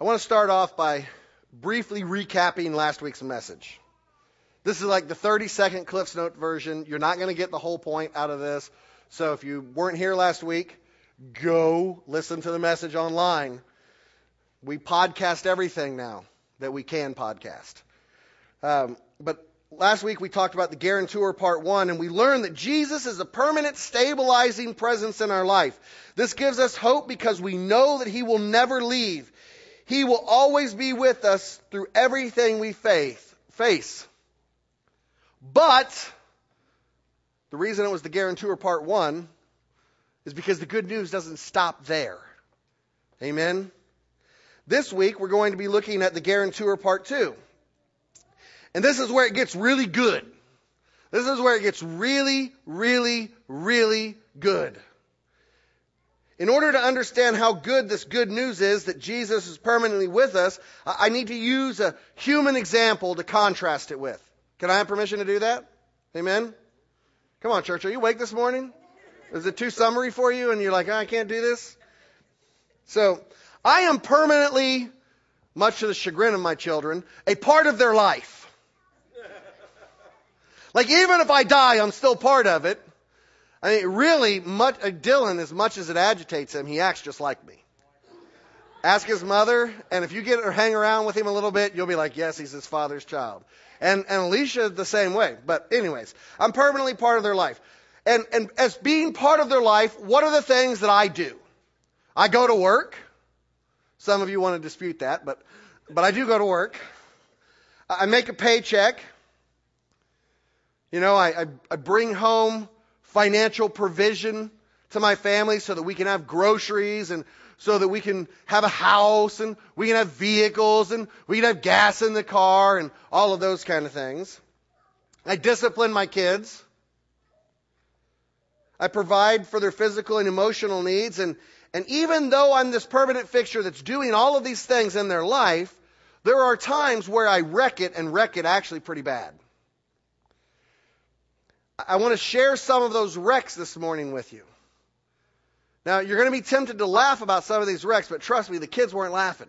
I want to start off by briefly recapping last week's message. This is like the 30 second Cliff's Note version. You're not going to get the whole point out of this. So if you weren't here last week, go listen to the message online. We podcast everything now that we can podcast. Um, but last week we talked about the guarantor part one, and we learned that Jesus is a permanent stabilizing presence in our life. This gives us hope because we know that He will never leave. He will always be with us through everything we faith, face. But the reason it was the guarantor part one is because the good news doesn't stop there. Amen. This week we're going to be looking at the guarantor part two. And this is where it gets really good. This is where it gets really, really, really good. In order to understand how good this good news is that Jesus is permanently with us, I need to use a human example to contrast it with. Can I have permission to do that? Amen? Come on, church. Are you awake this morning? Is it too summary for you and you're like, oh, I can't do this? So, I am permanently, much to the chagrin of my children, a part of their life. Like, even if I die, I'm still part of it. I mean, really, much, uh, Dylan, as much as it agitates him, he acts just like me. Ask his mother, and if you get or hang around with him a little bit, you'll be like, yes, he's his father's child. And, and Alicia the same way. But anyways, I'm permanently part of their life. And, and as being part of their life, what are the things that I do? I go to work. Some of you want to dispute that, but, but I do go to work. I make a paycheck. You know, I, I, I bring home financial provision to my family so that we can have groceries and so that we can have a house and we can have vehicles and we can have gas in the car and all of those kind of things. I discipline my kids. I provide for their physical and emotional needs. And, and even though I'm this permanent fixture that's doing all of these things in their life, there are times where I wreck it and wreck it actually pretty bad. I want to share some of those wrecks this morning with you. Now, you're going to be tempted to laugh about some of these wrecks, but trust me, the kids weren't laughing.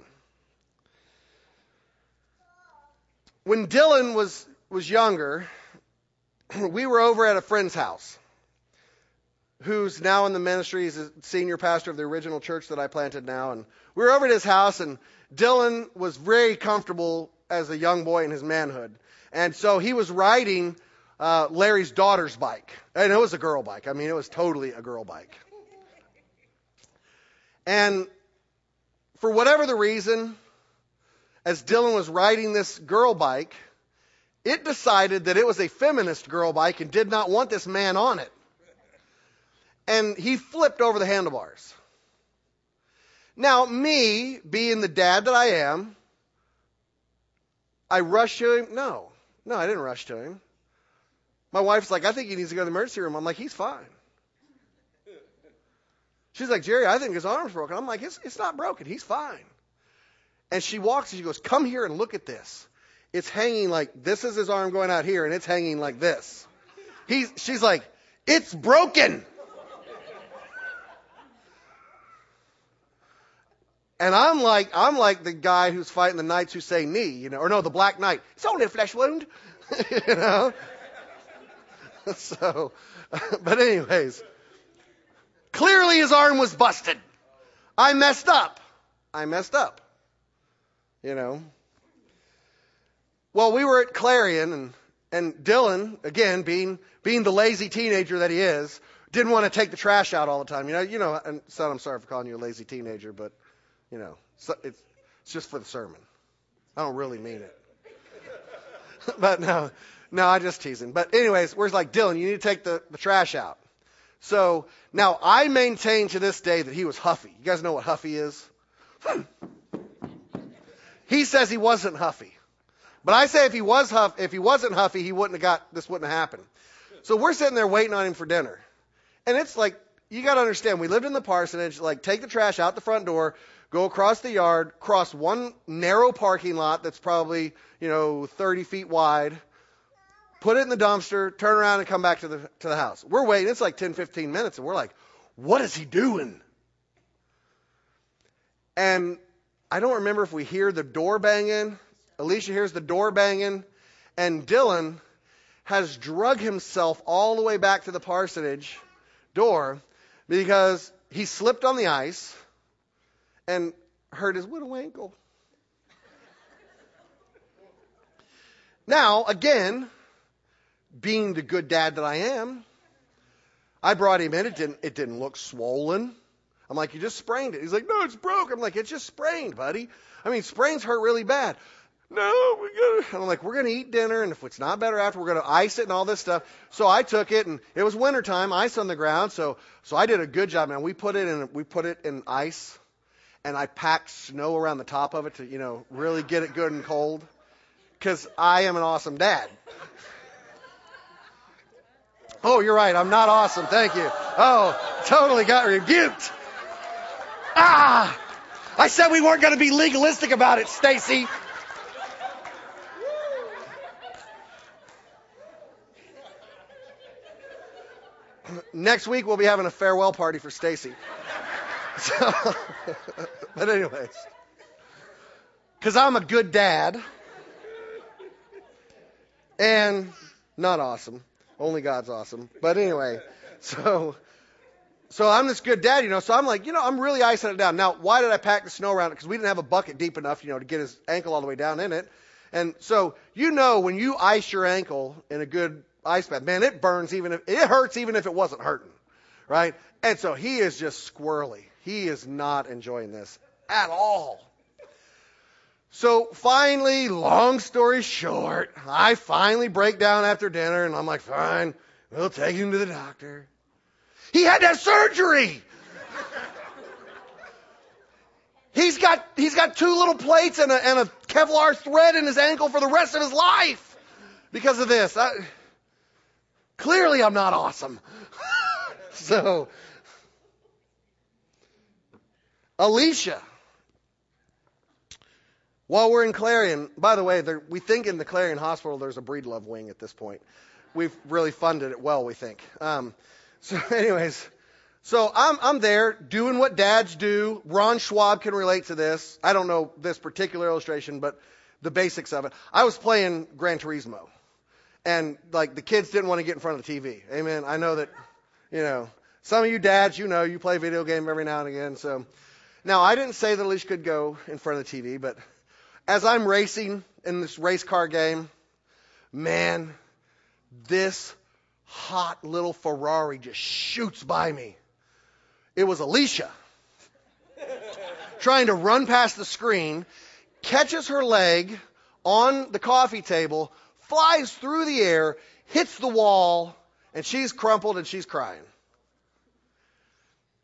When Dylan was, was younger, we were over at a friend's house who's now in the ministry. He's a senior pastor of the original church that I planted now. And we were over at his house, and Dylan was very comfortable as a young boy in his manhood. And so he was riding uh, Larry's daughter's bike. And it was a girl bike. I mean, it was totally a girl bike. And for whatever the reason, as Dylan was riding this girl bike, it decided that it was a feminist girl bike and did not want this man on it. And he flipped over the handlebars. Now, me, being the dad that I am, I rushed to him. No, no, I didn't rush to him. My wife's like, I think he needs to go to the emergency room. I'm like, he's fine. She's like, Jerry, I think his arm's broken. I'm like, it's, it's not broken. He's fine. And she walks and she goes, come here and look at this. It's hanging like, this is his arm going out here and it's hanging like this. He's, she's like, it's broken. And I'm like, I'm like the guy who's fighting the knights who say Ni, you know, or no, the black knight. It's only a flesh wound, you know. so, but anyways, clearly his arm was busted. I messed up. I messed up. You know. Well, we were at Clarion and, and Dylan, again, being, being the lazy teenager that he is, didn't want to take the trash out all the time. You know, you know, and son, I'm sorry for calling you a lazy teenager, but, you know, it's, it's just for the sermon. I don't really mean it. but no, no, I'm just teasing. But anyways, we're like, Dylan, you need to take the, the trash out. So now I maintain to this day that he was huffy. You guys know what huffy is? Hmm. he says he wasn't huffy. But I say if he was huff, if he wasn't huffy, he wouldn't have got this wouldn't have happened. So we're sitting there waiting on him for dinner. And it's like you got to understand, we lived in the parsonage, like take the trash out the front door, go across the yard, cross one narrow parking lot that's probably, you know, 30 feet wide, put it in the dumpster, turn around and come back to the, to the house. We're waiting. It's like 10, 15 minutes and we're like, what is he doing? And I don't remember if we hear the door banging. Alicia hears the door banging, and Dylan has drug himself all the way back to the parsonage door because he slipped on the ice and hurt his little ankle. now, again, being the good dad that I am, I brought him in. It didn't, it didn't look swollen. I'm like, you just sprained it. He's like, no, it's broke. I'm like, it's just sprained, buddy. I mean, sprains hurt really bad. No, we gotta. And I'm like, we're gonna eat dinner, and if it's not better after, we're gonna ice it and all this stuff. So I took it, and it was wintertime, ice on the ground. So, so I did a good job, man. We put it in, we put it in ice, and I packed snow around the top of it to, you know, really get it good and cold. Because I am an awesome dad. Oh, you're right. I'm not awesome. Thank you. Oh, totally got rebuked. Ah! I said we weren't going to be legalistic about it, Stacy. Next week we'll be having a farewell party for Stacy. So, but anyways, because I'm a good dad and not awesome. Only God's awesome. But anyway, so so I'm this good dad, you know. So I'm like, you know, I'm really icing it down. Now, why did I pack the snow around it? Because we didn't have a bucket deep enough, you know, to get his ankle all the way down in it. And so you know when you ice your ankle in a good ice bath, man, it burns even if it hurts even if it wasn't hurting, right? And so he is just squirrely. He is not enjoying this at all. So finally, long story short, I finally break down after dinner and I'm like, fine, we'll take him to the doctor. He had to have surgery. He's got, he's got two little plates and a, and a Kevlar thread in his ankle for the rest of his life because of this. I, clearly, I'm not awesome. so, Alicia while we're in Clarion, by the way, there, we think in the Clarion Hospital there's a Breedlove wing at this point. We've really funded it well, we think. Um, so, anyways, so I'm I'm there doing what dads do. Ron Schwab can relate to this. I don't know this particular illustration, but the basics of it. I was playing Gran Turismo, and like the kids didn't want to get in front of the TV. Amen. I know that, you know, some of you dads, you know, you play video game every now and again. So, now I didn't say that Alicia could go in front of the TV, but as I'm racing in this race car game, man, this hot little Ferrari just shoots by me. It was Alicia trying to run past the screen, catches her leg on the coffee table, flies through the air, hits the wall, and she's crumpled and she's crying.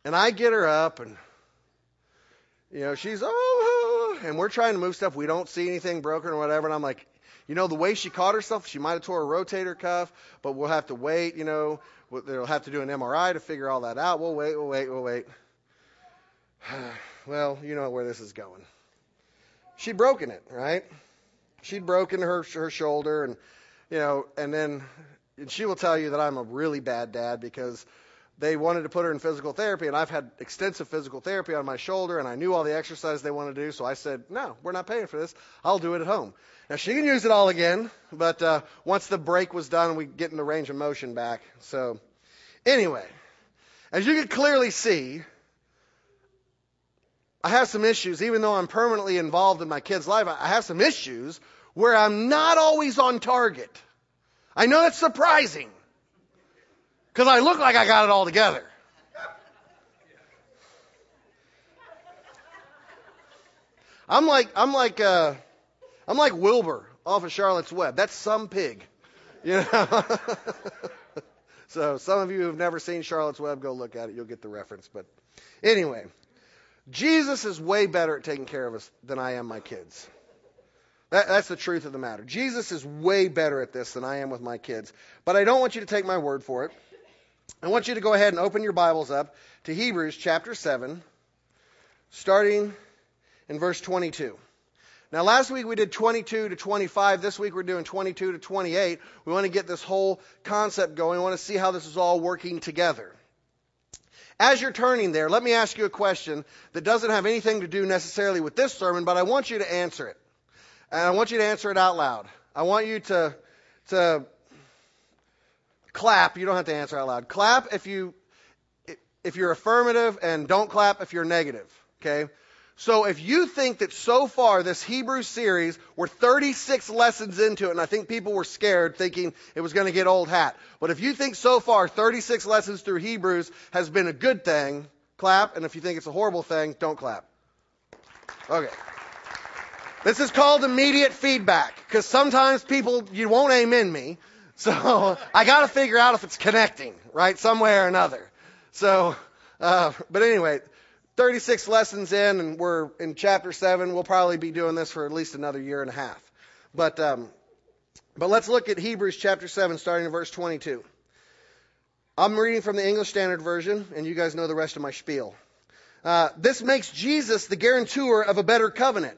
And I get her up and you know, she's oh, and we're trying to move stuff. We don't see anything broken or whatever. And I'm like, you know, the way she caught herself, she might have tore a rotator cuff, but we'll have to wait. You know, they'll have to do an MRI to figure all that out. We'll wait, we'll wait, we'll wait. well, you know where this is going. She'd broken it, right? She'd broken her her shoulder, and you know, and then and she will tell you that I'm a really bad dad because they wanted to put her in physical therapy, and I've had extensive physical therapy on my shoulder, and I knew all the exercises they wanted to do, so I said, no, we're not paying for this. I'll do it at home. Now, she can use it all again, but uh, once the break was done, we get in the range of motion back. So, anyway, as you can clearly see, I have some issues, even though I'm permanently involved in my kid's life, I have some issues where I'm not always on target. I know it's surprising. Because I look like I got it all together. I'm like I'm like uh, I'm like Wilbur off of Charlotte's Web. That's some pig, you know. so some of you who've never seen Charlotte's Web, go look at it. You'll get the reference. But anyway, Jesus is way better at taking care of us than I am my kids. That, that's the truth of the matter. Jesus is way better at this than I am with my kids. But I don't want you to take my word for it. I want you to go ahead and open your Bibles up to Hebrews chapter 7, starting in verse 22. Now, last week we did 22 to 25. This week we're doing 22 to 28. We want to get this whole concept going. We want to see how this is all working together. as you're turning there, let me ask you a question that doesn't have anything to do necessarily with this sermon, but I want you to answer it. And I want you to answer it out loud. I want you to, to clap. You don't have to answer out loud. Clap if you, if you're affirmative and don't clap if you're negative. Okay? So if you think that so far this Hebrew series, we're 36 lessons into it, and I think people were scared thinking it was going to get old hat. But if you think so far 36 lessons through Hebrews has been a good thing, clap. And if you think it's a horrible thing, don't clap. Okay. This is called immediate feedback because sometimes people, you won't amen me. So I got to figure out if it's connecting, right? Some way or another. So, uh, but anyway, 36 lessons in, and we're in chapter 7. We'll probably be doing this for at least another year and a half. But, um, but let's look at Hebrews chapter 7, starting in verse 22. I'm reading from the English Standard Version, and you guys know the rest of my spiel. Uh, this makes Jesus the guarantor of a better covenant.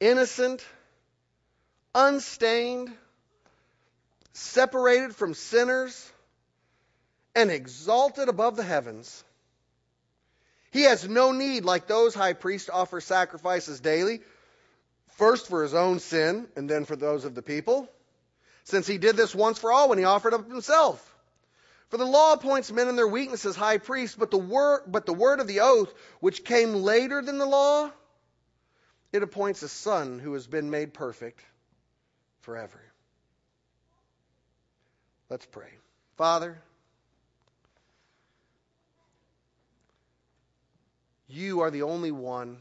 innocent, unstained, separated from sinners, and exalted above the heavens. He has no need, like those high priests, to offer sacrifices daily, first for his own sin and then for those of the people, since he did this once for all when he offered up himself. For the law appoints men in their weakness as high priests, but the word, but the word of the oath, which came later than the law, it appoints a son who has been made perfect forever. Let's pray. Father, You are the only one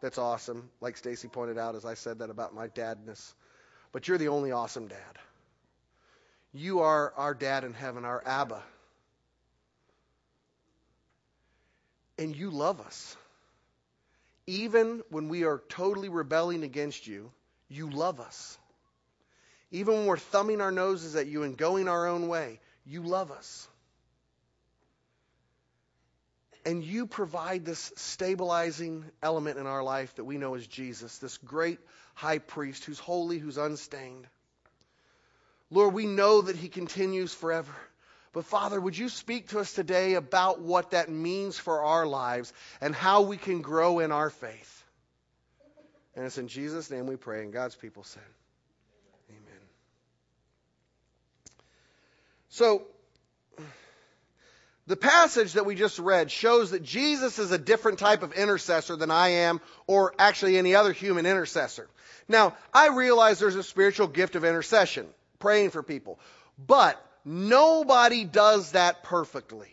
that's awesome, like Stacy pointed out as I said that about my dadness. But you're the only awesome dad. You are our dad in heaven, our Abba. And you love us. Even when we are totally rebelling against you, you love us. Even when we're thumbing our noses at you and going our own way, you love us and you provide this stabilizing element in our life that we know as Jesus, this great high priest who's holy, who's unstained. Lord, we know that he continues forever. But Father, would you speak to us today about what that means for our lives and how we can grow in our faith? And it's in Jesus' name we pray, and God's people said, Amen. So, the passage that we just read shows that Jesus is a different type of intercessor than I am, or actually any other human intercessor. Now, I realize there's a spiritual gift of intercession, praying for people, but nobody does that perfectly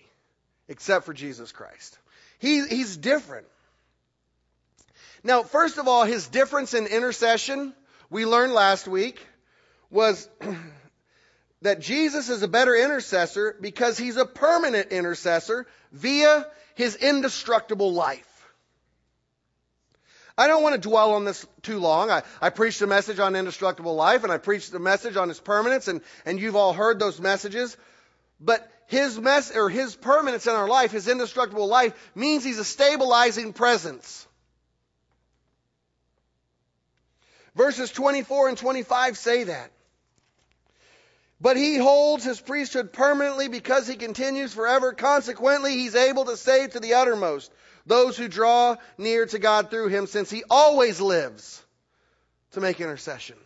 except for Jesus Christ. He, he's different. Now, first of all, his difference in intercession, we learned last week, was that Jesus is a better intercessor because he's a permanent intercessor via his indestructible life. I don't want to dwell on this too long. I, I preached a message on indestructible life and I preached a message on his permanence and, and you've all heard those messages. But his mess or his permanence in our life, his indestructible life, means he's a stabilizing presence. Verses 24 and 25 say that. But he holds his priesthood permanently because he continues forever. Consequently, he's able to save to the uttermost those who draw near to God through him, since he always lives to make intercession.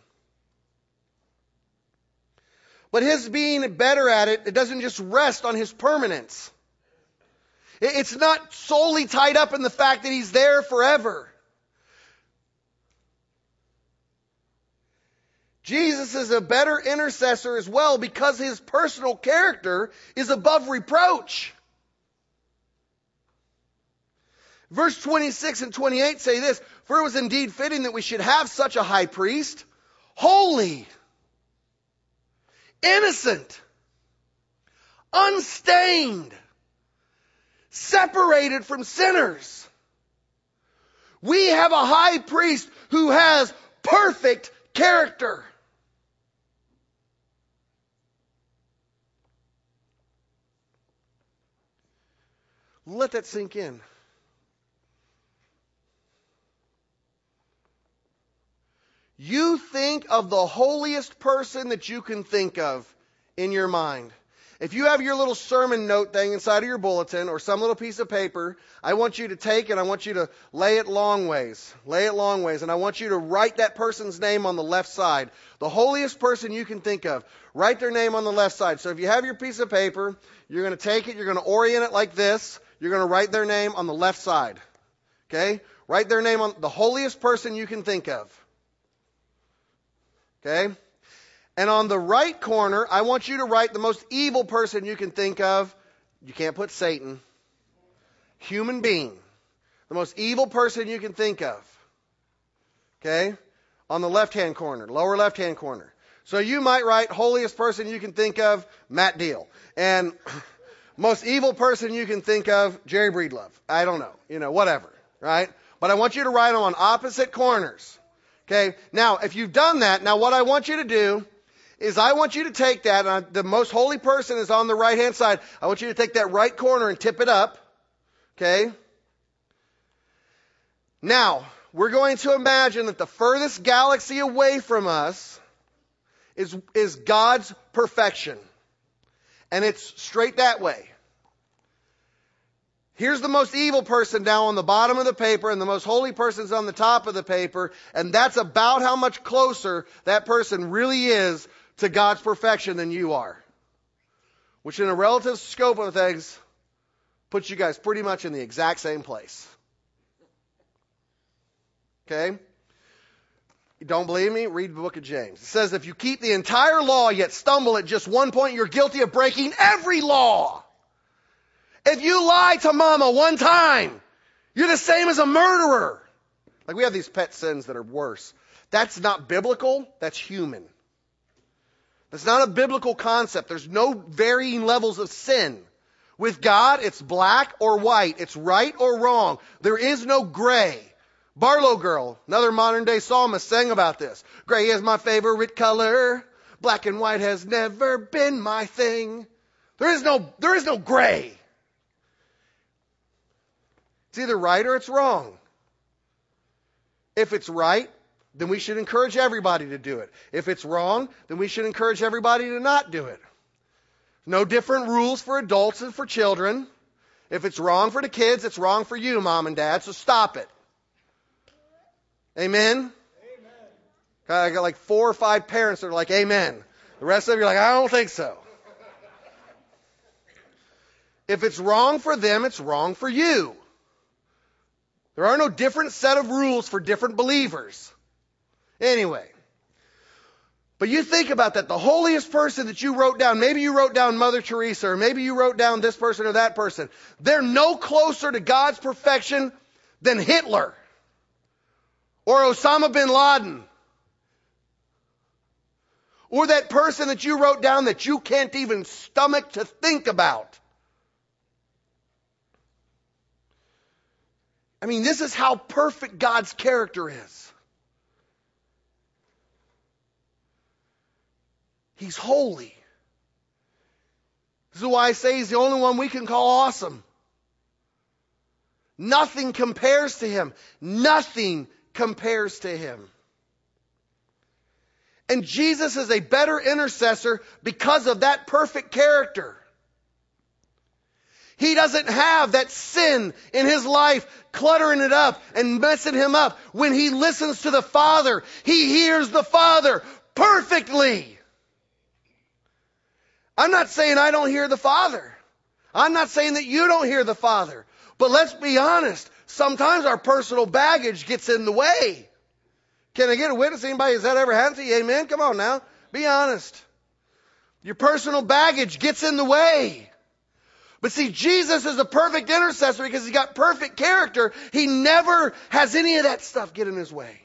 But his being better at it, it doesn't just rest on his permanence. It's not solely tied up in the fact that he's there forever. Jesus is a better intercessor as well because his personal character is above reproach. Verse 26 and 28 say this, For it was indeed fitting that we should have such a high priest, holy, innocent, unstained, separated from sinners. We have a high priest who has perfect character. Let that sink in. You think of the holiest person that you can think of in your mind. If you have your little sermon note thing inside of your bulletin or some little piece of paper, I want you to take and I want you to lay it long ways. Lay it long ways. And I want you to write that person's name on the left side. The holiest person you can think of. Write their name on the left side. So if you have your piece of paper, you're going to take it, you're going to orient it like this. You're going to write their name on the left side. Okay? Write their name on the holiest person you can think of. Okay? And on the right corner, I want you to write the most evil person you can think of. You can't put Satan. Human being. The most evil person you can think of. Okay? On the left hand corner, lower left hand corner. So you might write holiest person you can think of, Matt Deal. And most evil person you can think of, Jerry Breedlove. I don't know. You know, whatever. Right? But I want you to write them on opposite corners. Okay? Now, if you've done that, now what I want you to do is I want you to take that, and the most holy person is on the right hand side. I want you to take that right corner and tip it up. Okay? Now, we're going to imagine that the furthest galaxy away from us is, is God's perfection. And it's straight that way. Here's the most evil person down on the bottom of the paper, and the most holy person's on the top of the paper, and that's about how much closer that person really is to God's perfection than you are. Which, in a relative scope of things, puts you guys pretty much in the exact same place. Okay? You don't believe me? Read the book of James. It says, if you keep the entire law yet stumble at just one point, you're guilty of breaking every law. If you lie to mama one time, you're the same as a murderer. Like we have these pet sins that are worse. That's not biblical, that's human. That's not a biblical concept. There's no varying levels of sin. With God, it's black or white. It's right or wrong. There is no gray. BarlowGirl, another modern day psalmist, sang about this. Gray is my favorite color. Black and white has never been my thing. There is no, there is no gray. It's either right or it's wrong. If it's right, then we should encourage everybody to do it. If it's wrong, then we should encourage everybody to not do it. No different rules for adults and for children. If it's wrong for the kids, it's wrong for you, mom and dad, so stop it. Amen? Amen. I got like four or five parents that are like, Amen. The rest of you are like, I don't think so. If it's wrong for them, it's wrong for you. There are no different set of rules for different believers. Anyway. But you think about that. The holiest person that you wrote down, maybe you wrote down Mother Teresa, or maybe you wrote down this person or that person. They're no closer to God's perfection than Hitler or Osama bin Laden or that person that you wrote down that you can't even stomach to think about. I mean, this is how perfect God's character is. He's holy. This is why I say he's the only one we can call awesome. Nothing compares to him. Nothing compares to him. And Jesus is a better intercessor because of that perfect character. He doesn't have that sin in his life cluttering it up and messing him up. When he listens to the Father, he hears the Father perfectly. I'm not saying I don't hear the Father. I'm not saying that you don't hear the Father. But let's be honest. Sometimes our personal baggage gets in the way. Can I get a witness? Anybody has that ever happened to you? Amen? Come on now. Be honest. Your personal baggage gets in the way. But see, Jesus is a perfect intercessor because he's got perfect character. He never has any of that stuff get in his way.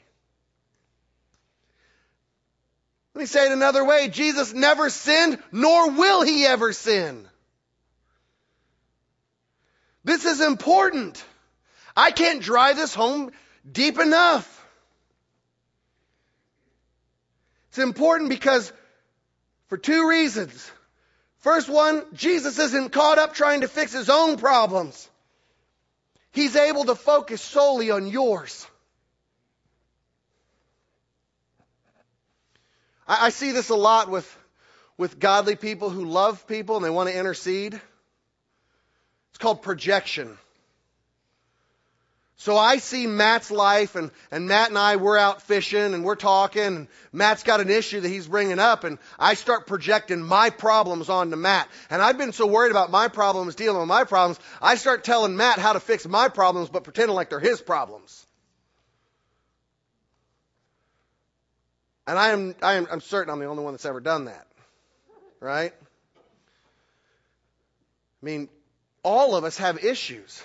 Let me say it another way. Jesus never sinned, nor will he ever sin. This is important. I can't drive this home deep enough. It's important because for two reasons. First one, Jesus isn't caught up trying to fix his own problems. He's able to focus solely on yours. I, I see this a lot with, with godly people who love people and they want to intercede. It's called projection. So I see Matt's life and, and Matt and I, we're out fishing and we're talking and Matt's got an issue that he's bringing up and I start projecting my problems onto Matt. And I've been so worried about my problems, dealing with my problems, I start telling Matt how to fix my problems but pretending like they're his problems. And I am, I am, I'm certain I'm the only one that's ever done that. Right? I mean, all of us have issues.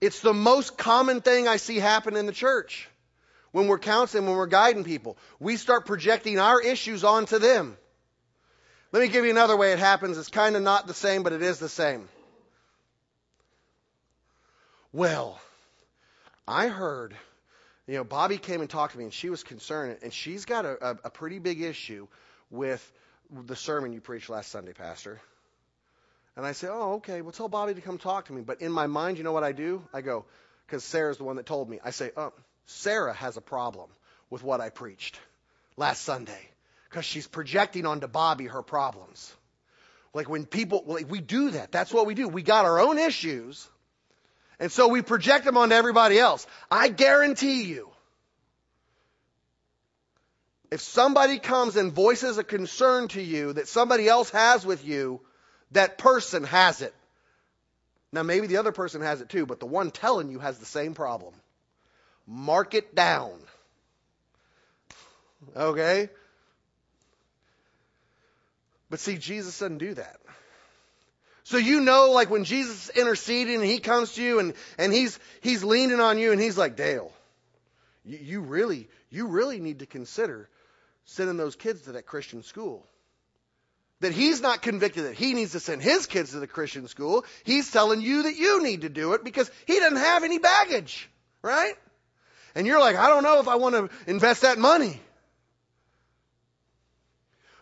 It's the most common thing I see happen in the church when we're counseling, when we're guiding people. We start projecting our issues onto them. Let me give you another way it happens. It's kind of not the same, but it is the same. Well, I heard, you know, Bobby came and talked to me, and she was concerned, and she's got a, a, a pretty big issue with the sermon you preached last Sunday, Pastor. And I say, oh, okay, well, tell Bobby to come talk to me. But in my mind, you know what I do? I go, because Sarah's the one that told me. I say, oh, Sarah has a problem with what I preached last Sunday because she's projecting onto Bobby her problems. Like when people, like we do that. That's what we do. We got our own issues. And so we project them onto everybody else. I guarantee you, if somebody comes and voices a concern to you that somebody else has with you, that person has it. Now, maybe the other person has it too, but the one telling you has the same problem. Mark it down. Okay? But see, Jesus doesn't do that. So you know, like when Jesus is interceding and he comes to you and, and he's, he's leaning on you and he's like, Dale, you, you really, you really need to consider sending those kids to that Christian school that he's not convicted that he needs to send his kids to the Christian school. He's telling you that you need to do it because he doesn't have any baggage, right? And you're like, I don't know if I want to invest that money.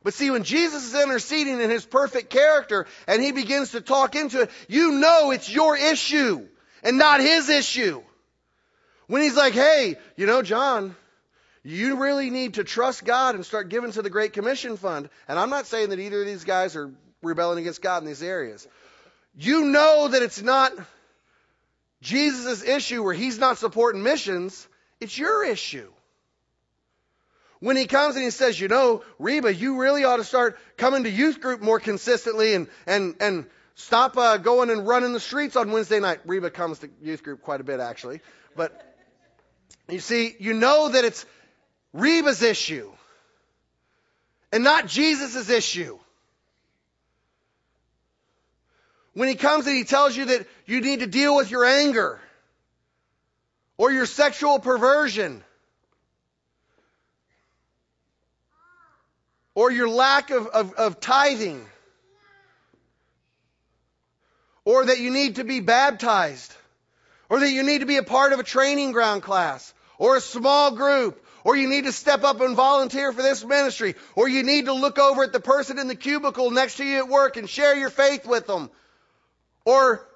But see, when Jesus is interceding in his perfect character and he begins to talk into it, you know it's your issue and not his issue. When he's like, hey, you know, John, you really need to trust God and start giving to the Great Commission Fund. And I'm not saying that either of these guys are rebelling against God in these areas. You know that it's not Jesus' issue where he's not supporting missions, it's your issue. When he comes and he says, you know, Reba, you really ought to start coming to youth group more consistently and, and, and stop uh, going and running the streets on Wednesday night. Reba comes to youth group quite a bit, actually. But you see, you know that it's Reba's issue and not Jesus' issue. When he comes and he tells you that you need to deal with your anger or your sexual perversion or your lack of, of, of tithing or that you need to be baptized or that you need to be a part of a training ground class or a small group or you need to step up and volunteer for this ministry, or you need to look over at the person in the cubicle next to you at work and share your faith with them, or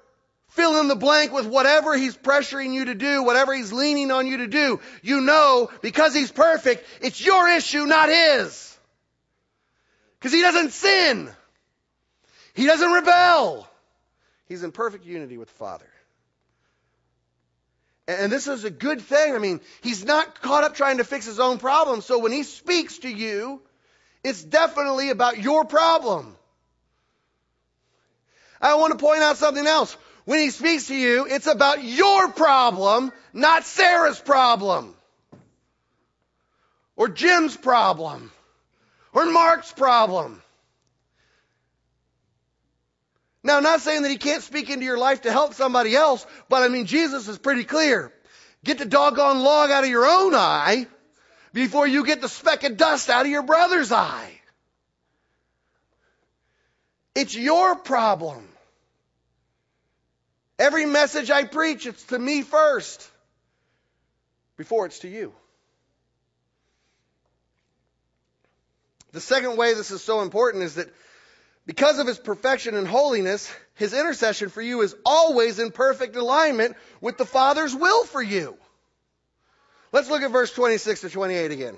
fill in the blank with whatever he's pressuring you to do, whatever he's leaning on you to do. You know, because he's perfect, it's your issue, not his. Because he doesn't sin. He doesn't rebel. He's in perfect unity with the Father. And this is a good thing. I mean, he's not caught up trying to fix his own problem. So when he speaks to you, it's definitely about your problem. I want to point out something else. When he speaks to you, it's about your problem, not Sarah's problem. Or Jim's problem. Or Mark's problem. Now, I'm not saying that he can't speak into your life to help somebody else, but I mean, Jesus is pretty clear. Get the doggone log out of your own eye before you get the speck of dust out of your brother's eye. It's your problem. Every message I preach, it's to me first before it's to you. The second way this is so important is that because of his perfection and holiness, his intercession for you is always in perfect alignment with the Father's will for you. Let's look at verse 26 to 28 again.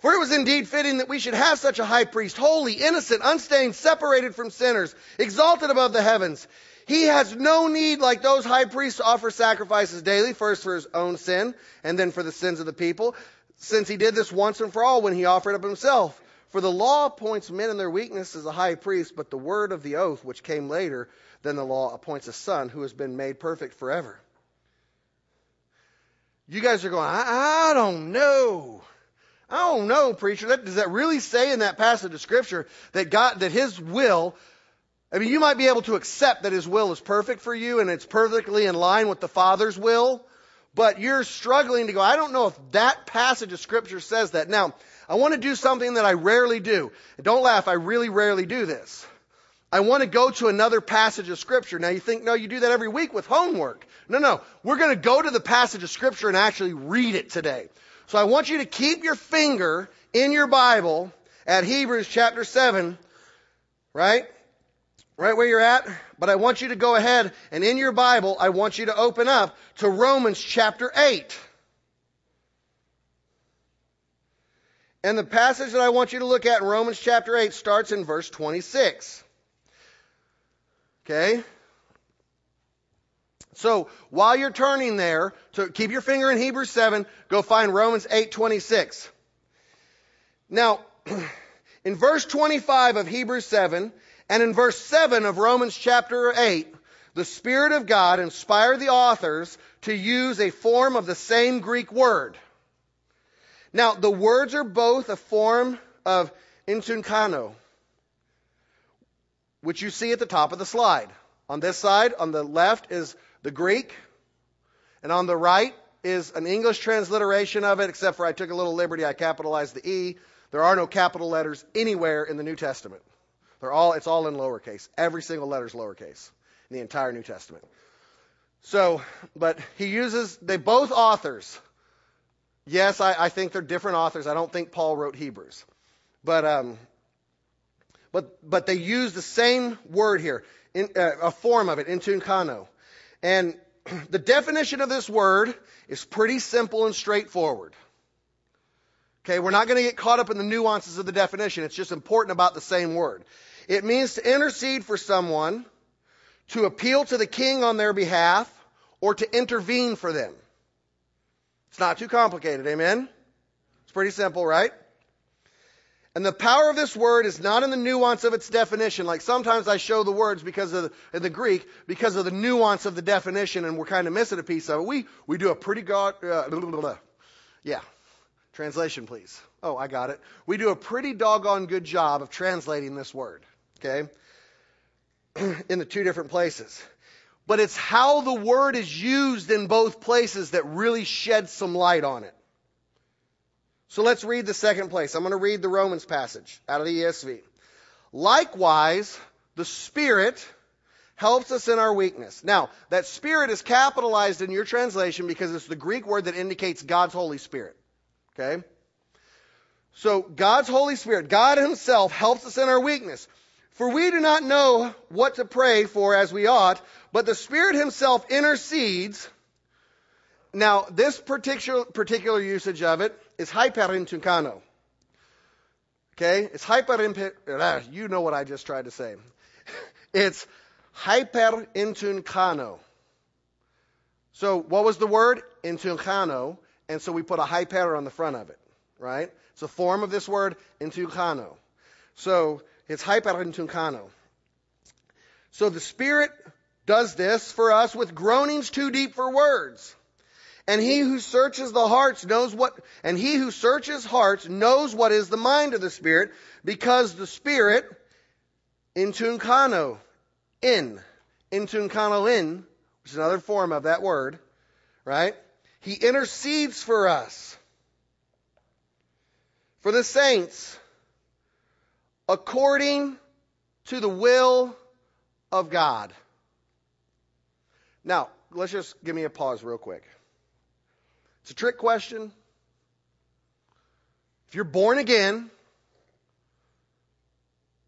For it was indeed fitting that we should have such a high priest, holy, innocent, unstained, separated from sinners, exalted above the heavens. He has no need, like those high priests, to offer sacrifices daily, first for his own sin, and then for the sins of the people, since he did this once and for all when he offered up himself. For the law appoints men in their weakness as a high priest, but the word of the oath, which came later than the law, appoints a son who has been made perfect forever. You guys are going, I, I don't know. I don't know, preacher. That, does that really say in that passage of scripture that God, that His will, I mean, you might be able to accept that His will is perfect for you and it's perfectly in line with the Father's will, but you're struggling to go, I don't know if that passage of scripture says that. Now, I want to do something that I rarely do. Don't laugh, I really rarely do this. I want to go to another passage of Scripture. Now you think, no, you do that every week with homework. No, no. We're going to go to the passage of Scripture and actually read it today. So I want you to keep your finger in your Bible at Hebrews chapter 7, right? Right where you're at. But I want you to go ahead and in your Bible, I want you to open up to Romans chapter 8. And the passage that I want you to look at in Romans chapter 8 starts in verse 26. Okay? So while you're turning there, to keep your finger in Hebrews 7, go find Romans 8:26. Now, in verse 25 of Hebrews 7 and in verse 7 of Romans chapter 8, the Spirit of God inspired the authors to use a form of the same Greek word. Now, the words are both a form of intunkano, which you see at the top of the slide. On this side, on the left, is the Greek, and on the right is an English transliteration of it, except for I took a little liberty, I capitalized the E. There are no capital letters anywhere in the New Testament. They're all, it's all in lowercase. Every single letter is lowercase in the entire New Testament. So, but he uses, they both authors Yes, I, I, think they're different authors. I don't think Paul wrote Hebrews. But, um, but, but they use the same word here, in, uh, a form of it, intunkano. And the definition of this word is pretty simple and straightforward. Okay, we're not going to get caught up in the nuances of the definition. It's just important about the same word. It means to intercede for someone, to appeal to the king on their behalf, or to intervene for them. It's not too complicated, amen? It's pretty simple, right? And the power of this word is not in the nuance of its definition. Like sometimes I show the words because of the, the Greek, because of the nuance of the definition, and we're kind of missing a piece of it. We, we do a pretty good, uh, blah, blah, blah. yeah. Translation, please. Oh, I got it. We do a pretty doggone good job of translating this word, okay? in the two different places but it's how the word is used in both places that really sheds some light on it. So let's read the second place. I'm going to read the Romans passage out of the ESV. Likewise, the Spirit helps us in our weakness. Now, that Spirit is capitalized in your translation because it's the Greek word that indicates God's Holy Spirit. Okay? So, God's Holy Spirit, God Himself helps us in our weakness. For we do not know what to pray for as we ought, but the Spirit Himself intercedes. Now, this particular, particular usage of it is hyperintunkano. Okay? It's hyper, ah, you know what I just tried to say. It's hyperintunkano. So, what was the word? Intunkano. And so we put a hyper on the front of it, right? It's a form of this word, intunkano. So, it's hyperintunkano. So the Spirit does this for us with groanings too deep for words. And he who searches the hearts knows what, and he who searches hearts knows what is the mind of the Spirit, because the Spirit, intunkano, in, intunkano in, which is another form of that word, right? He intercedes for us. For the saints, according to the will of God. Now, let's just give me a pause real quick. It's a trick question. If you're born again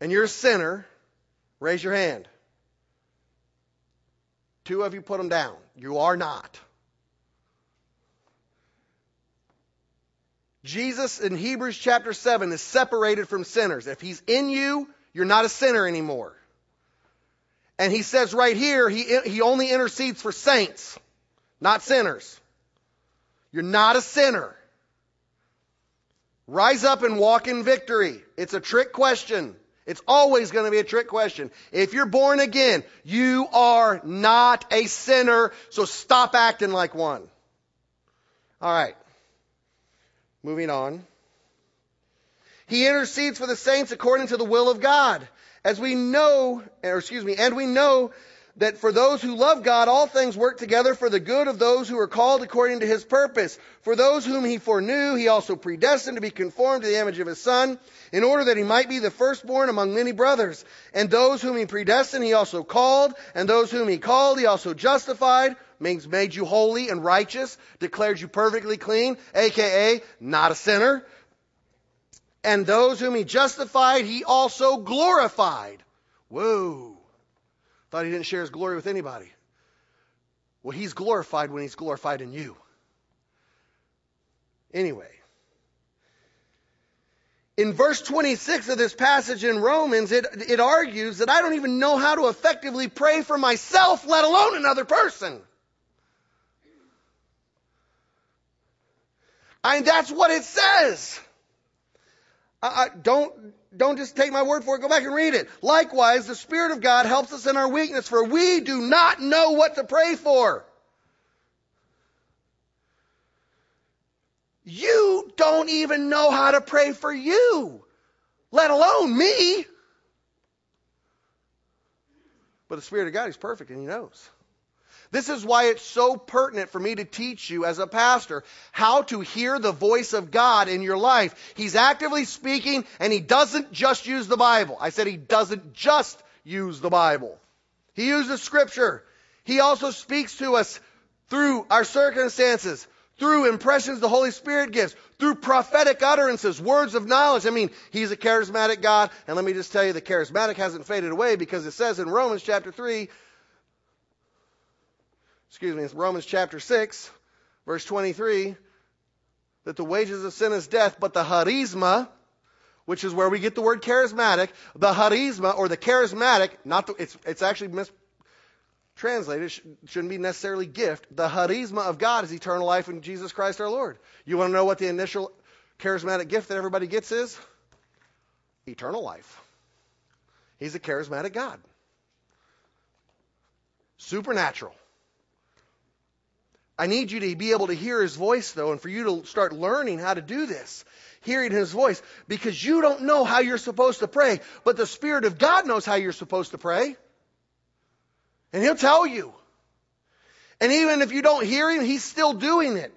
and you're a sinner, raise your hand. Two of you put them down. You are not. Jesus in Hebrews chapter 7 is separated from sinners. If he's in you, you're not a sinner anymore. And he says right here, he, he only intercedes for saints, not sinners. You're not a sinner. Rise up and walk in victory. It's a trick question. It's always going to be a trick question. If you're born again, you are not a sinner, so stop acting like one. All right. Moving on. He intercedes for the saints according to the will of God. As we know, or excuse me, and we know that for those who love God, all things work together for the good of those who are called according to his purpose. For those whom he foreknew, he also predestined to be conformed to the image of his son, in order that he might be the firstborn among many brothers. And those whom he predestined, he also called, and those whom he called, he also justified, means made you holy and righteous, declared you perfectly clean, aka not a sinner. And those whom he justified, he also glorified. Whoa. Thought he didn't share his glory with anybody. Well, he's glorified when he's glorified in you. Anyway, in verse 26 of this passage in Romans, it, it argues that I don't even know how to effectively pray for myself, let alone another person. And that's what it says. I, I, don't, don't just take my word for it. Go back and read it. Likewise, the Spirit of God helps us in our weakness, for we do not know what to pray for. You don't even know how to pray for you, let alone me. But the Spirit of God is perfect and He knows. This is why it's so pertinent for me to teach you as a pastor how to hear the voice of God in your life. He's actively speaking and he doesn't just use the Bible. I said he doesn't just use the Bible. He uses scripture. He also speaks to us through our circumstances, through impressions the Holy Spirit gives, through prophetic utterances, words of knowledge. I mean, He's a charismatic God. And let me just tell you, the charismatic hasn't faded away because it says in Romans chapter 3, excuse me, Romans chapter 6, verse 23, that the wages of sin is death, but the charisma, which is where we get the word charismatic, the charisma or the charismatic, not the, it's, it's actually mistranslated, shouldn't be necessarily gift. The charisma of God is eternal life in Jesus Christ our Lord. You want to know what the initial charismatic gift that everybody gets is? Eternal life. He's a charismatic God. Supernatural. I need you to be able to hear his voice, though, and for you to start learning how to do this. Hearing his voice. Because you don't know how you're supposed to pray, but the Spirit of God knows how you're supposed to pray. And he'll tell you. And even if you don't hear him, he's still doing it.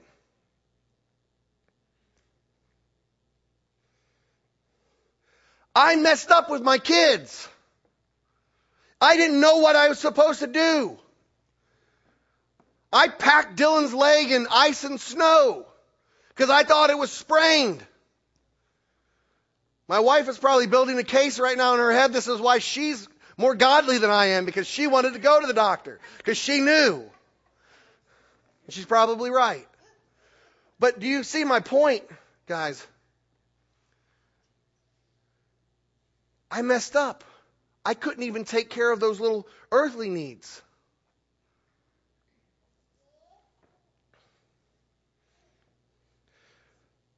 I messed up with my kids. I didn't know what I was supposed to do. I packed Dylan's leg in ice and snow because I thought it was sprained. My wife is probably building a case right now in her head. This is why she's more godly than I am because she wanted to go to the doctor because she knew. She's probably right. But do you see my point, guys? I messed up. I couldn't even take care of those little earthly needs.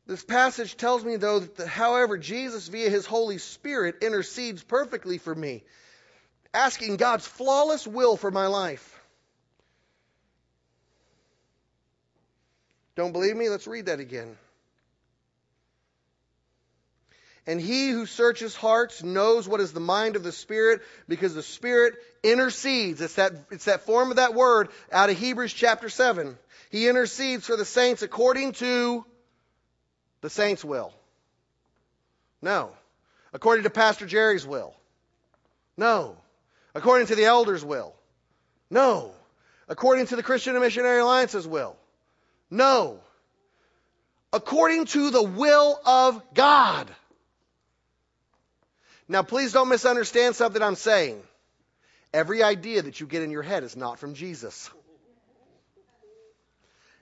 This passage tells me, though, that however, Jesus, via his Holy Spirit, intercedes perfectly for me, asking God's flawless will for my life. Don't believe me? Let's read that again. And he who searches hearts knows what is the mind of the Spirit because the Spirit intercedes. It's that, it's that form of that word out of Hebrews chapter 7. He intercedes for the saints according to the saints' will. No. According to Pastor Jerry's will. No. According to the elders' will. No. according to the Christian and Missionary Alliance's will. No. According to the will of God. Now, please don't misunderstand something I'm saying. Every idea that you get in your head is not from Jesus.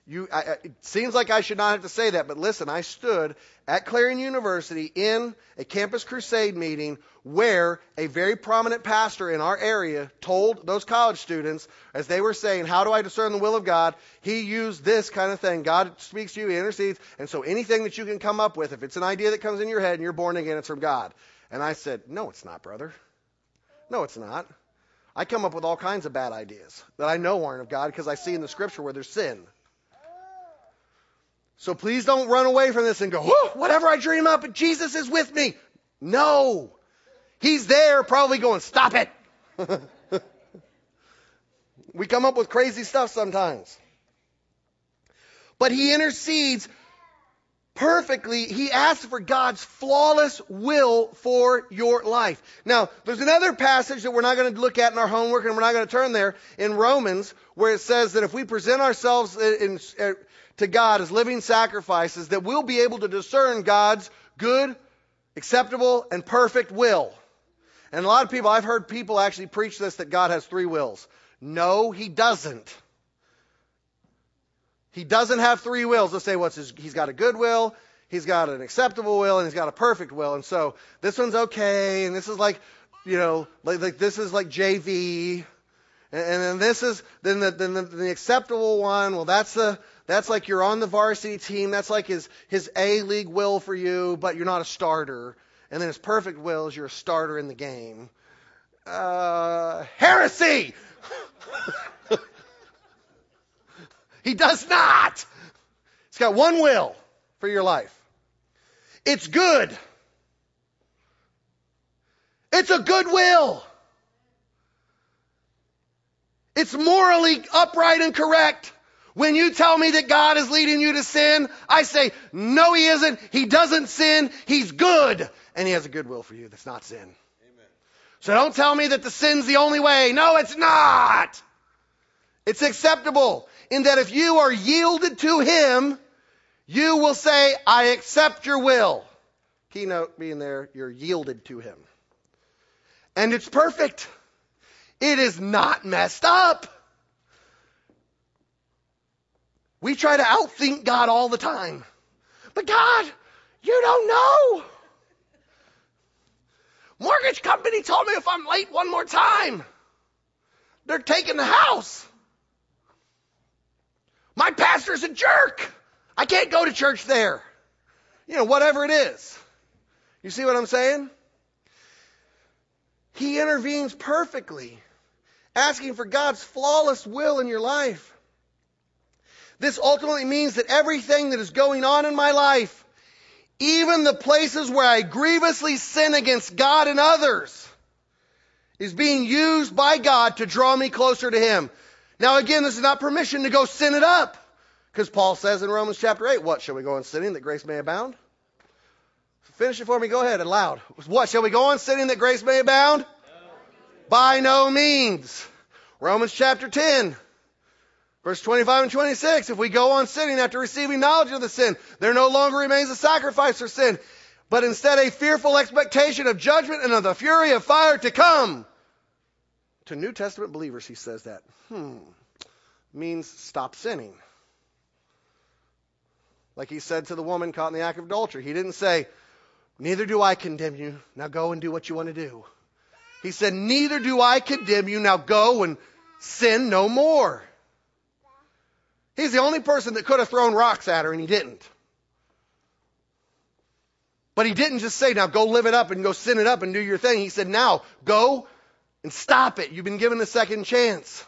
You, I, it seems like I should not have to say that, but listen, I stood at Clarion University in a campus crusade meeting where a very prominent pastor in our area told those college students, as they were saying, How do I discern the will of God? He used this kind of thing. God speaks to you, He intercedes. And so anything that you can come up with, if it's an idea that comes in your head and you're born again, it's from God. And I said, No, it's not, brother. No, it's not. I come up with all kinds of bad ideas that I know aren't of God because I see in the scripture where there's sin. So please don't run away from this and go, whatever I dream up, but Jesus is with me. No. He's there probably going, stop it. we come up with crazy stuff sometimes. But he intercedes perfectly. He asks for God's flawless will for your life. Now, there's another passage that we're not going to look at in our homework and we're not going to turn there in Romans where it says that if we present ourselves in, in, to God as living sacrifices that we'll be able to discern God's good, acceptable, and perfect will. And a lot of people, I've heard people actually preach this that God has three wills. No, He doesn't. He doesn't have three wills. Let's say what's his, he's got a good will, he's got an acceptable will, and he's got a perfect will. And so this one's okay, and this is like, you know, like, like this is like JV, and, then this is then the, then the, the acceptable one. Well, that's the that's like you're on the varsity team. That's like his, his A league will for you, but you're not a starter. And then his perfect will is you're a starter in the game. Uh, heresy! he does not! He's got one will for your life. It's good. It's a good will. It's morally upright and correct. When you tell me that God is leading you to sin, I say, no, he isn't. He doesn't sin. He's good. And he has a good will for you that's not sin. Amen. So don't tell me that the sin's the only way. No, it's not. It's acceptable in that if you are yielded to him, you will say, I accept your will. Keynote being there, you're yielded to him. And it's perfect. It is not messed up. We try to outthink God all the time. But God, you don't know. Mortgage company told me if I'm late one more time, they're taking the house. My pastor's a jerk. I can't go to church there. You know, whatever it is. You see what I'm saying? He intervenes perfectly, asking for God's flawless will in your life. This ultimately means that everything that is going on in my life, even the places where I grievously sin against God and others, is being used by God to draw me closer to Him. Now again, this is not permission to go sin it up. Because Paul says in Romans chapter 8, what? Shall we go on sinning that grace may abound? Finish it for me. Go ahead and loud. What? Shall we go on sinning that grace may abound? No. By no means. Romans chapter 10. Verse 25 and 26, if we go on sinning after receiving knowledge of the sin, there no longer remains a sacrifice for sin, but instead a fearful expectation of judgment and of the fury of fire to come. To New Testament believers, he says that. Hmm. Means stop sinning. Like he said to the woman caught in the act of adultery. He didn't say, Neither do I condemn you. Now go and do what you want to do. He said, Neither do I condemn you. Now go and sin no more. He's the only person that could have thrown rocks at her and he didn't. But he didn't just say, now go live it up and go sin it up and do your thing. He said, now go and stop it. You've been given a second chance.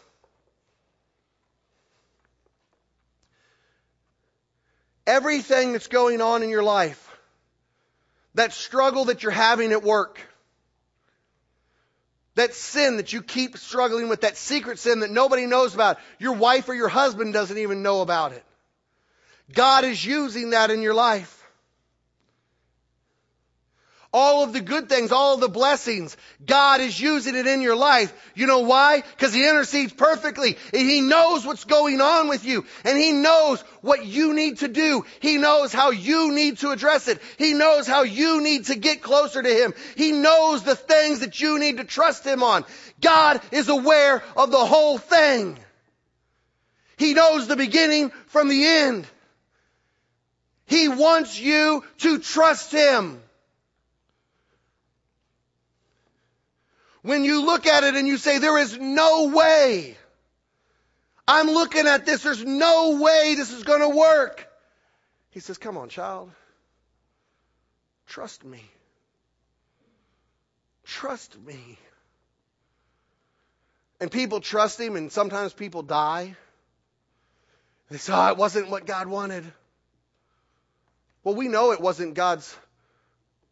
Everything that's going on in your life, that struggle that you're having at work, that sin that you keep struggling with, that secret sin that nobody knows about, your wife or your husband doesn't even know about it. God is using that in your life. All of the good things, all of the blessings. God is using it in your life. You know why? Because He intercedes perfectly. He knows what's going on with you. And He knows what you need to do. He knows how you need to address it. He knows how you need to get closer to Him. He knows the things that you need to trust Him on. God is aware of the whole thing. He knows the beginning from the end. He wants you to trust Him. When you look at it and you say, there is no way, I'm looking at this, there's no way this is going to work. He says, come on, child. Trust me. Trust me. And people trust him, and sometimes people die. They say, oh, it wasn't what God wanted. Well, we know it wasn't God's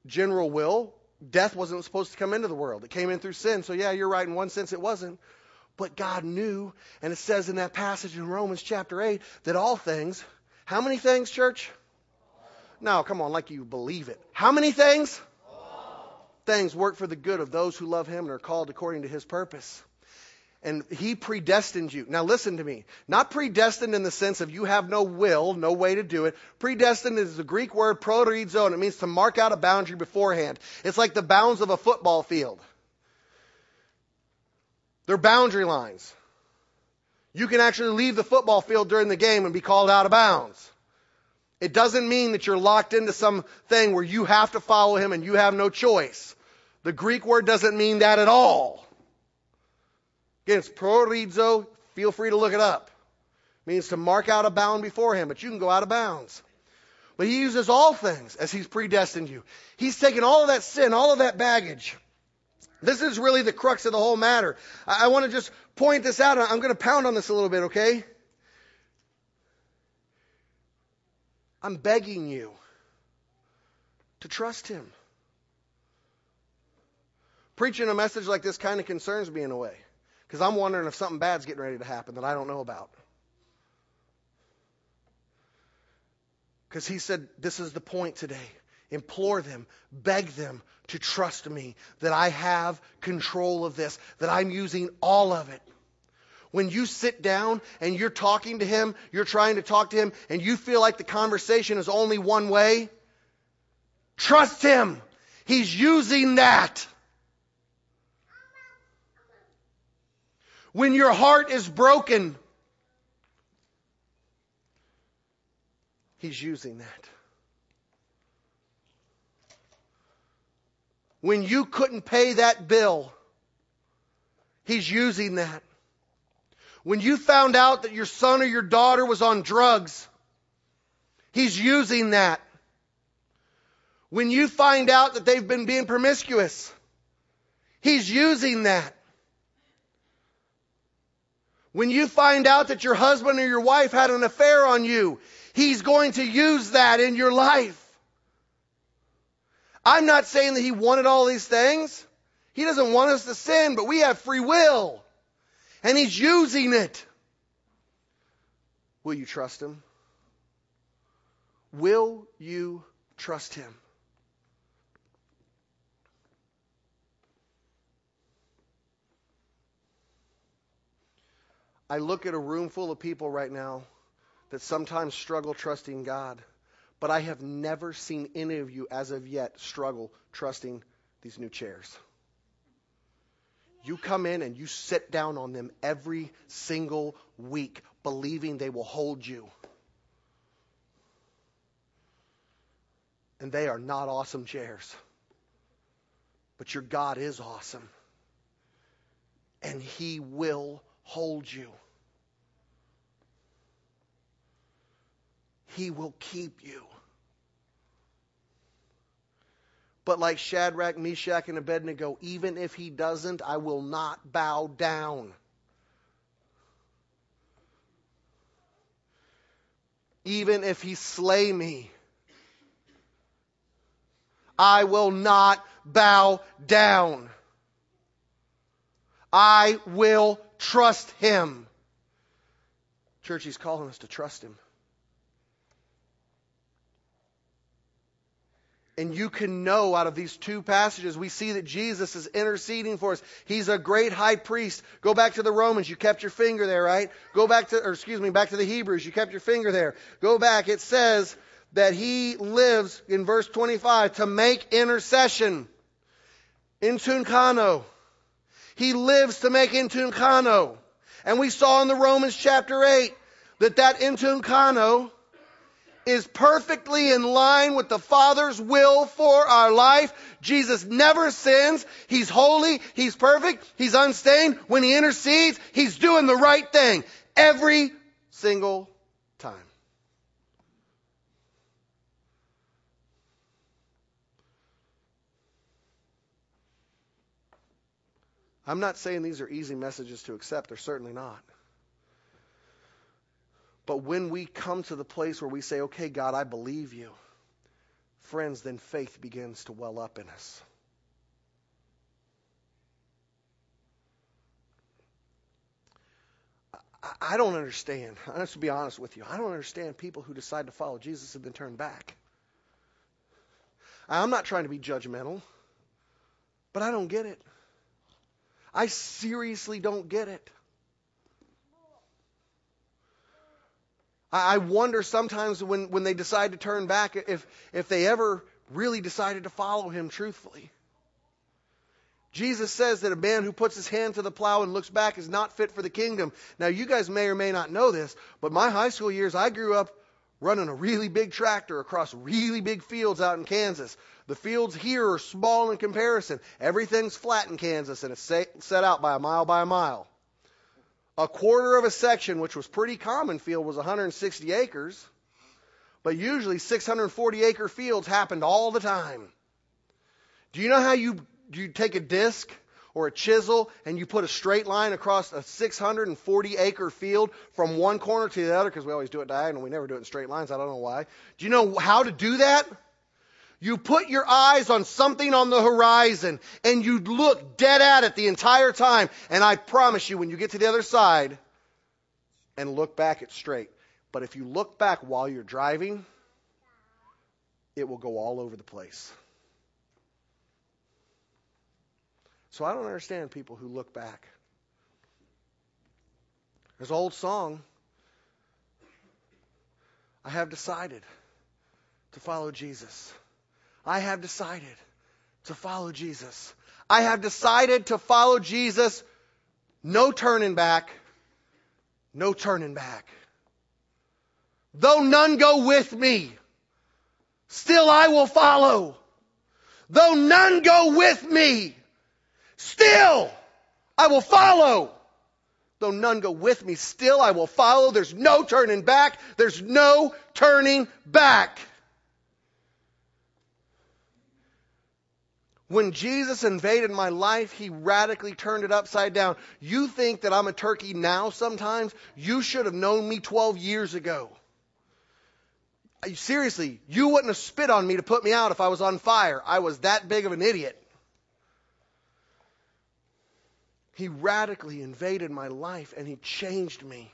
general will. Death wasn't supposed to come into the world. It came in through sin. So, yeah, you're right. In one sense, it wasn't. But God knew, and it says in that passage in Romans chapter 8 that all things, how many things, church? No, come on, like you believe it. How many things? Things work for the good of those who love Him and are called according to His purpose and he predestined you. Now listen to me. Not predestined in the sense of you have no will, no way to do it. Predestined is the Greek word proterizo, and it means to mark out a boundary beforehand. It's like the bounds of a football field. They're boundary lines. You can actually leave the football field during the game and be called out of bounds. It doesn't mean that you're locked into some thing where you have to follow him and you have no choice. The Greek word doesn't mean that at all. Again, it's prorizo. Feel free to look it up. It means to mark out a bound before him, but you can go out of bounds. But he uses all things as he's predestined you. He's taken all of that sin, all of that baggage. This is really the crux of the whole matter. I, I want to just point this out. I'm going to pound on this a little bit, okay? I'm begging you to trust him. Preaching a message like this kind of concerns me in a way. Because I'm wondering if something bad's getting ready to happen that I don't know about. Because he said, This is the point today. Implore them, beg them to trust me that I have control of this, that I'm using all of it. When you sit down and you're talking to him, you're trying to talk to him, and you feel like the conversation is only one way, trust him. He's using that. When your heart is broken. He's using that. When you couldn't pay that bill, He's using that. When you found out that your son or your daughter was on drugs, He's using that. When you find out that they've been being promiscuous, He's using that. When you find out that your husband or your wife had an affair on you, he's going to use that in your life. I'm not saying that he wanted all these things. He doesn't want us to sin, but we have free will. And he's using it. Will you trust him? Will you trust him? I look at a room full of people right now that sometimes struggle trusting God, but I have never seen any of you as of yet struggle trusting these new chairs. You come in and you sit down on them every single week, believing they will hold you. And they are not awesome chairs. But your God is awesome. And He will hold you. He will keep you. But like Shadrach, Meshach, and Abednego, even if he doesn't, I will not bow down. Even if he slay me, I will not bow down. I will trust him. Church, he's calling us to trust him. And you can know out of these two passages, we see that Jesus is interceding for us. He's a great high priest. Go back to the Romans. You kept your finger there, right? Go back to, or excuse me, back to the Hebrews. You kept your finger there. Go back. It says that he lives in verse 25 to make intercession. Intunkano. He lives to make intunkano. And we saw in the Romans chapter 8 that that intunkano is perfectly in line with the Father's will for our life. Jesus never sins. He's holy. He's perfect. He's unstained. When he intercedes, he's doing the right thing every single time. I'm not saying these are easy messages to accept. They're certainly not. But when we come to the place where we say, okay, God, I believe you, friends, then faith begins to well up in us. I don't understand. I have to be honest with you. I don't understand people who decide to follow Jesus and then turn back. I'm not trying to be judgmental, but I don't get it. I seriously don't get it. I wonder sometimes when, when they decide to turn back if, if they ever really decided to follow him truthfully. Jesus says that a man who puts his hand to the plow and looks back is not fit for the kingdom. Now, you guys may or may not know this, but my high school years, I grew up running a really big tractor across really big fields out in Kansas. The fields here are small in comparison. Everything's flat in Kansas, and it's set out by a mile by a mile. A quarter of a section, which was pretty common field, was 160 acres. But usually 640 acre fields happened all the time. Do you know how you, you take a disc or a chisel and you put a straight line across a 640 acre field from one corner to the other? Because we always do it diagonal. We never do it in straight lines. I don't know why. Do you know how to do that? You put your eyes on something on the horizon and you look dead at it the entire time. And I promise you, when you get to the other side and look back, it's straight. But if you look back while you're driving, it will go all over the place. So I don't understand people who look back. There's an old song. I have decided to follow Jesus. I have decided to follow Jesus. I have decided to follow Jesus. No turning back. No turning back. Though none go with me, still I will follow. Though none go with me, still I will follow. Though none go with me, still I will follow. There's no turning back. There's no turning back. When Jesus invaded my life, he radically turned it upside down. You think that I'm a turkey now sometimes? You should have known me 12 years ago. Seriously, you wouldn't have spit on me to put me out if I was on fire. I was that big of an idiot. He radically invaded my life and he changed me.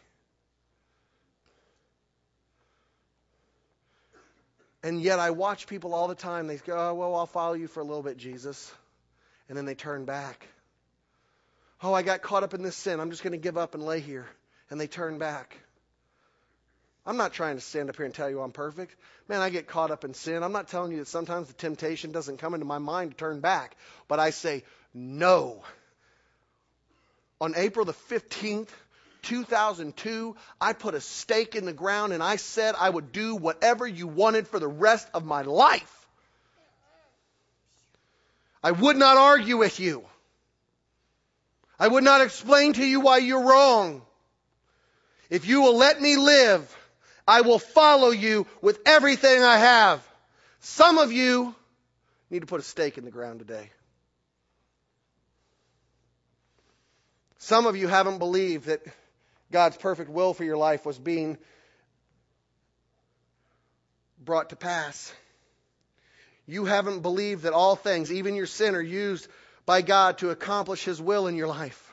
And yet I watch people all the time. They go, oh, well, I'll follow you for a little bit, Jesus. And then they turn back. Oh, I got caught up in this sin. I'm just going to give up and lay here. And they turn back. I'm not trying to stand up here and tell you I'm perfect. Man, I get caught up in sin. I'm not telling you that sometimes the temptation doesn't come into my mind to turn back. But I say, no. On April the 15th, 2002, I put a stake in the ground and I said I would do whatever you wanted for the rest of my life. I would not argue with you. I would not explain to you why you're wrong. If you will let me live, I will follow you with everything I have. Some of you need to put a stake in the ground today. Some of you haven't believed that God's perfect will for your life was being brought to pass. You haven't believed that all things, even your sin, are used by God to accomplish His will in your life.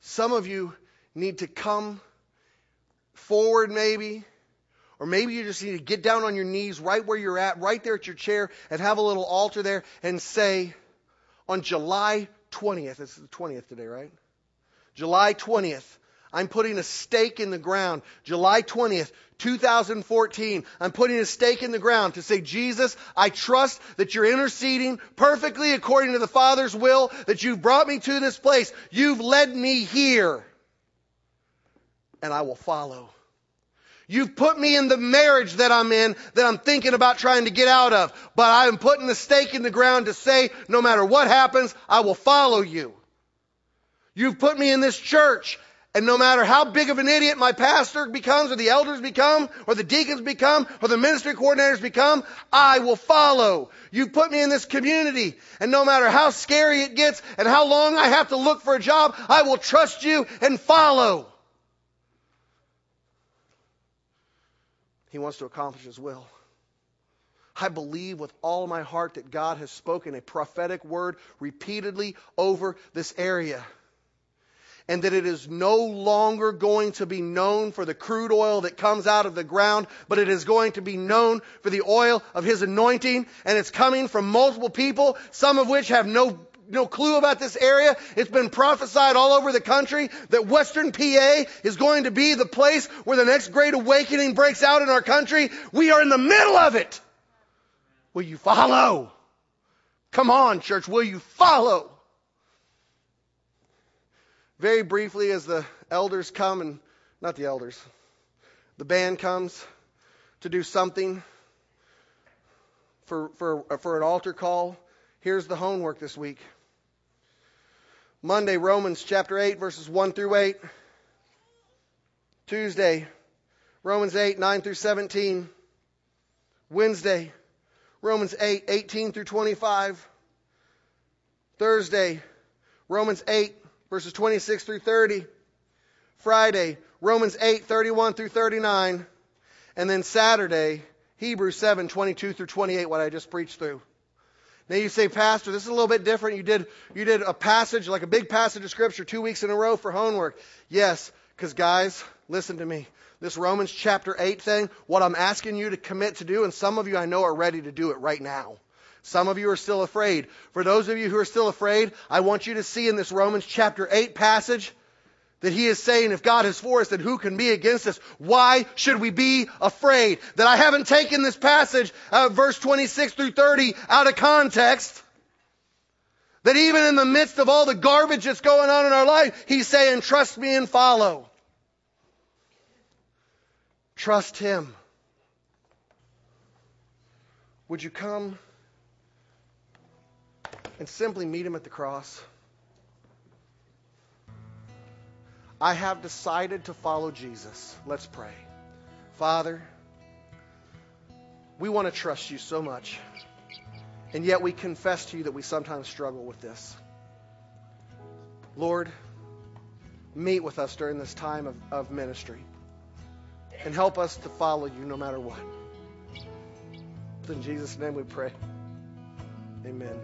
Some of you need to come forward, maybe, Or maybe you just need to get down on your knees right where you're at, right there at your chair, and have a little altar there and say, on July 20th, it's the 20th today, right? July 20th, I'm putting a stake in the ground. July 20th, 2014, I'm putting a stake in the ground to say, Jesus, I trust that you're interceding perfectly according to the Father's will, that you've brought me to this place. You've led me here. And I will follow. You've put me in the marriage that I'm in that I'm thinking about trying to get out of. But I'm putting the stake in the ground to say, no matter what happens, I will follow you. You've put me in this church and no matter how big of an idiot my pastor becomes, or the elders become, or the deacons become, or the ministry coordinators become, I will follow. You've put me in this community, and no matter how scary it gets, and how long I have to look for a job, I will trust you and follow. He wants to accomplish His will. I believe with all my heart that God has spoken a prophetic word repeatedly over this area and that it is no longer going to be known for the crude oil that comes out of the ground, but it is going to be known for the oil of His anointing, and it's coming from multiple people, some of which have no no clue about this area. It's been prophesied all over the country that Western PA is going to be the place where the next great awakening breaks out in our country. We are in the middle of it. Will you follow? Come on, church, will you follow? very briefly as the elders come and not the elders, the band comes to do something for, for, for an altar call. Here's the homework this week. Monday, Romans chapter 8, verses 1 through 8. Tuesday, Romans 8, 9 through 17. Wednesday, Romans 8, 18 through 25. Thursday, Romans 8, verses 26 through 30. Friday, Romans 8, 31 through 39. And then Saturday, Hebrews 7, 22 through 28, what I just preached through. Now you say, Pastor, this is a little bit different. You did, you did a passage, like a big passage of Scripture, two weeks in a row for homework. Yes, because guys, listen to me. This Romans chapter 8 thing, what I'm asking you to commit to do, and some of you I know are ready to do it right now. Some of you are still afraid. For those of you who are still afraid, I want you to see in this Romans chapter 8 passage that he is saying, if God is for us, then who can be against us? Why should we be afraid? That I haven't taken this passage, uh, verse 26 through 30, out of context. That even in the midst of all the garbage that's going on in our life, he's saying, trust me and follow. Trust him. Would you come? and simply meet him at the cross. I have decided to follow Jesus. Let's pray. Father, we want to trust you so much, and yet we confess to you that we sometimes struggle with this. Lord, meet with us during this time of, of ministry and help us to follow you no matter what. In Jesus' name we pray. Amen.